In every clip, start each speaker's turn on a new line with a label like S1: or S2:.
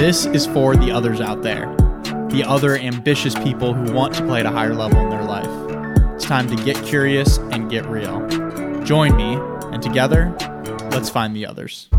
S1: This is for the others out there, the other ambitious people who want to play at a higher level in their life. It's time to get curious and get real. Join me, and together, let's find the others.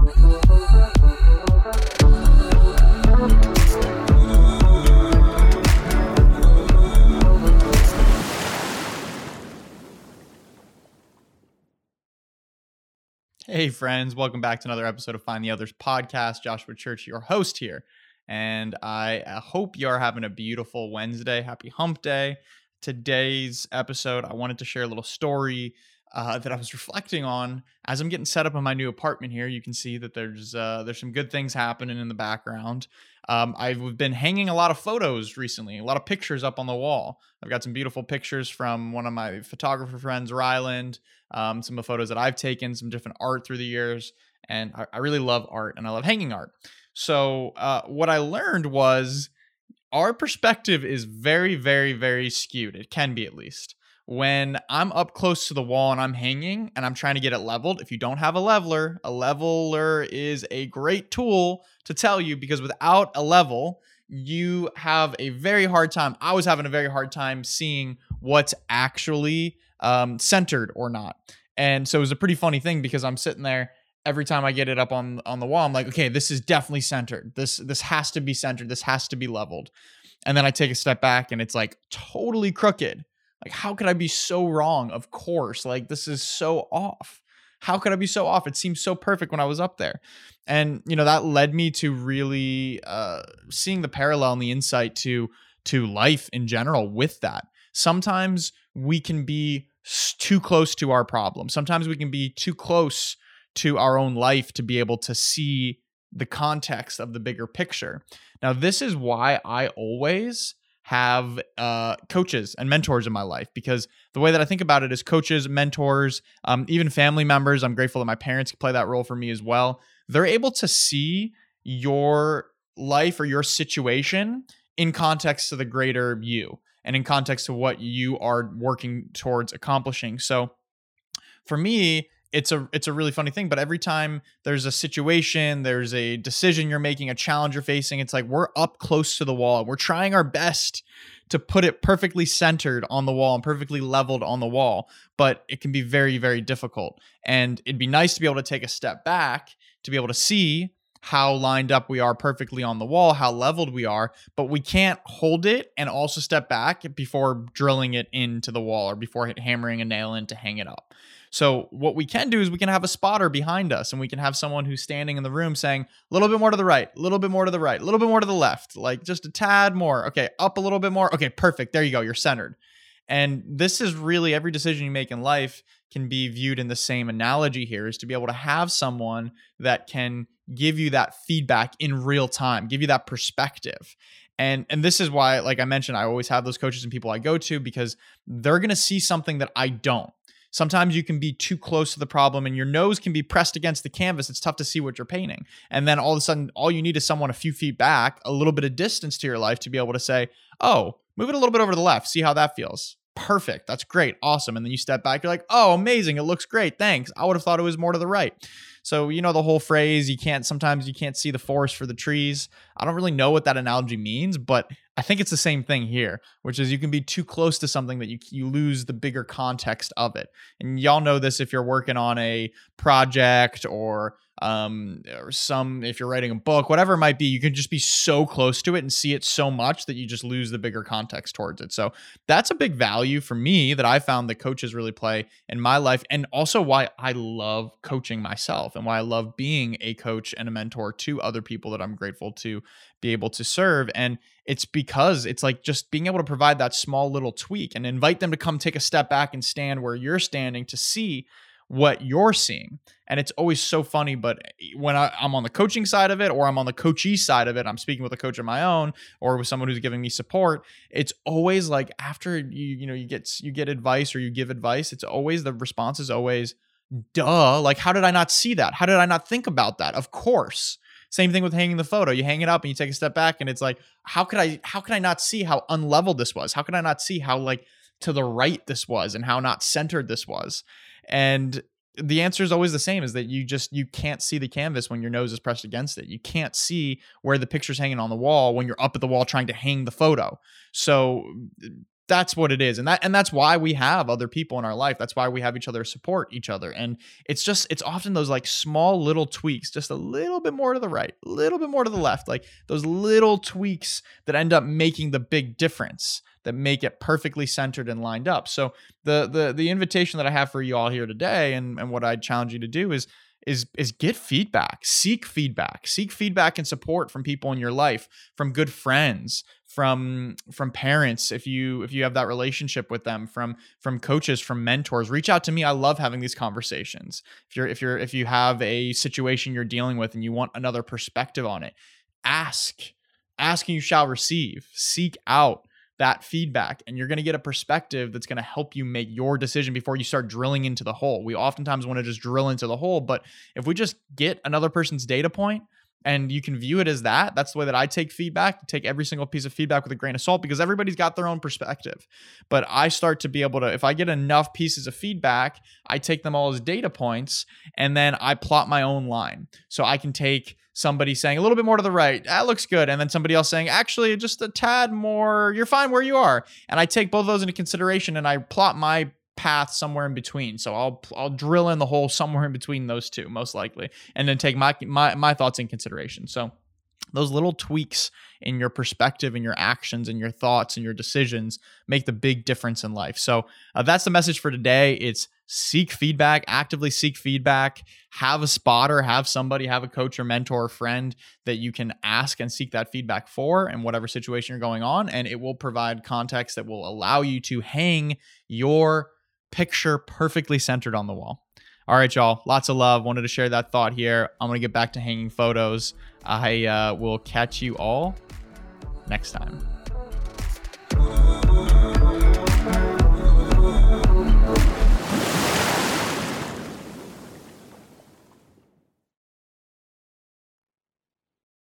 S1: Hey, friends, welcome back to another episode of Find the Others podcast. Joshua Church, your host here. And I hope you are having a beautiful Wednesday. Happy hump day. Today's episode, I wanted to share a little story uh, that I was reflecting on as I'm getting set up in my new apartment here. You can see that there's uh, there's some good things happening in the background. Um, I've been hanging a lot of photos recently, a lot of pictures up on the wall. I've got some beautiful pictures from one of my photographer friends, Ryland. Um, some of the photos that I've taken, some different art through the years, and I, I really love art and I love hanging art. So uh, what I learned was our perspective is very, very, very skewed. It can be at least when I'm up close to the wall and I'm hanging and I'm trying to get it leveled, if you don't have a leveler, a leveler is a great tool to tell you because without a level, you have a very hard time. I was having a very hard time seeing what's actually um, centered or not. And so it was a pretty funny thing because I'm sitting there every time I get it up on on the wall, I'm like, okay, this is definitely centered. This this has to be centered. This has to be leveled. And then I take a step back and it's like totally crooked. Like, how could I be so wrong? Of course. Like, this is so off. How could I be so off? It seemed so perfect when I was up there. And, you know, that led me to really uh, seeing the parallel and the insight to to life in general with that. Sometimes we can be too close to our problem. Sometimes we can be too close to our own life to be able to see the context of the bigger picture. Now, this is why I always have uh, coaches and mentors in my life because the way that I think about it is coaches, mentors, um, even family members. I'm grateful that my parents play that role for me as well. They're able to see your life or your situation in context to the greater you and in context to what you are working towards accomplishing. So for me, it's a it's a really funny thing but every time there's a situation there's a decision you're making a challenge you're facing it's like we're up close to the wall. We're trying our best to put it perfectly centered on the wall and perfectly leveled on the wall but it can be very very difficult. And it'd be nice to be able to take a step back to be able to see how lined up we are perfectly on the wall, how leveled we are, but we can't hold it and also step back before drilling it into the wall or before hammering a nail in to hang it up. So what we can do is we can have a spotter behind us and we can have someone who's standing in the room saying a little bit more to the right, a little bit more to the right, a little bit more to the left, like just a tad more. Okay, up a little bit more. Okay, perfect. There you go. You're centered. And this is really every decision you make in life can be viewed in the same analogy here is to be able to have someone that can give you that feedback in real time, give you that perspective. And and this is why like I mentioned I always have those coaches and people I go to because they're going to see something that I don't. Sometimes you can be too close to the problem and your nose can be pressed against the canvas. It's tough to see what you're painting. And then all of a sudden, all you need is someone a few feet back, a little bit of distance to your life to be able to say, oh, move it a little bit over to the left, see how that feels. Perfect. That's great. Awesome. And then you step back, you're like, oh, amazing. It looks great. Thanks. I would have thought it was more to the right. So, you know, the whole phrase, you can't, sometimes you can't see the forest for the trees. I don't really know what that analogy means, but I think it's the same thing here, which is you can be too close to something that you, you lose the bigger context of it. And y'all know this if you're working on a project or um, or some if you're writing a book, whatever it might be, you can just be so close to it and see it so much that you just lose the bigger context towards it. So that's a big value for me that I found that coaches really play in my life, and also why I love coaching myself and why I love being a coach and a mentor to other people that I'm grateful to be able to serve. And it's because it's like just being able to provide that small little tweak and invite them to come take a step back and stand where you're standing to see what you're seeing. And it's always so funny, but when I, am on the coaching side of it or I'm on the coachee side of it, I'm speaking with a coach of my own or with someone who's giving me support, it's always like after you, you know, you get you get advice or you give advice, it's always the response is always, duh, like how did I not see that? How did I not think about that? Of course. Same thing with hanging the photo. You hang it up and you take a step back and it's like, how could I how could I not see how unlevel this was? How could I not see how like to the right this was and how not centered this was? And the answer is always the same is that you just you can't see the canvas when your nose is pressed against it you can't see where the picture's hanging on the wall when you're up at the wall trying to hang the photo so that's what it is. And that and that's why we have other people in our life. That's why we have each other support each other. And it's just it's often those like small little tweaks just a little bit more to the right a little bit more to the left like those little tweaks that end up making the big difference that make it perfectly centered and lined up. So the the the invitation that i have for you all here today and and what i challenge you to do is is is get feedback seek feedback seek feedback and support from people in your life from good friends from from parents if you if you have that relationship with them from from coaches from mentors. Reach out to me. I love having these conversations. If you're if you're if you have a situation you're dealing with and you want another perspective on it ask. Ask and you shall receive. Seek out that feedback and you're going to get a perspective that's going to help you make your decision before you start drilling into the hole. We oftentimes want to just drill into the hole, but if we just get another person's data point and you can view it as that, that's the way that I take feedback, take every single piece of feedback with a grain of salt because everybody's got their own perspective. But I start to be able to if I get enough pieces of feedback, I take them all as data points and then I plot my own line. So I can take somebody saying a little bit more to the right, that looks good. And then somebody else saying, actually, just a tad more, you're fine where you are. And I take both of those into consideration and I plot my path somewhere in between. So I'll I'll drill in the hole somewhere in between those two, most likely, and then take my my my thoughts in consideration. So those little tweaks in your perspective and your actions and your thoughts and your decisions make the big difference in life. So uh, that's the message for today. It's seek feedback, actively seek feedback, have a spotter, have somebody, have a coach or mentor or friend that you can ask and seek that feedback for in whatever situation you're going on. And it will provide context that will allow you to hang your picture perfectly centered on the wall. All right, y'all. Lots of love. Wanted to share that thought here. I'm going to get back to hanging photos. I uh, will catch you all next time.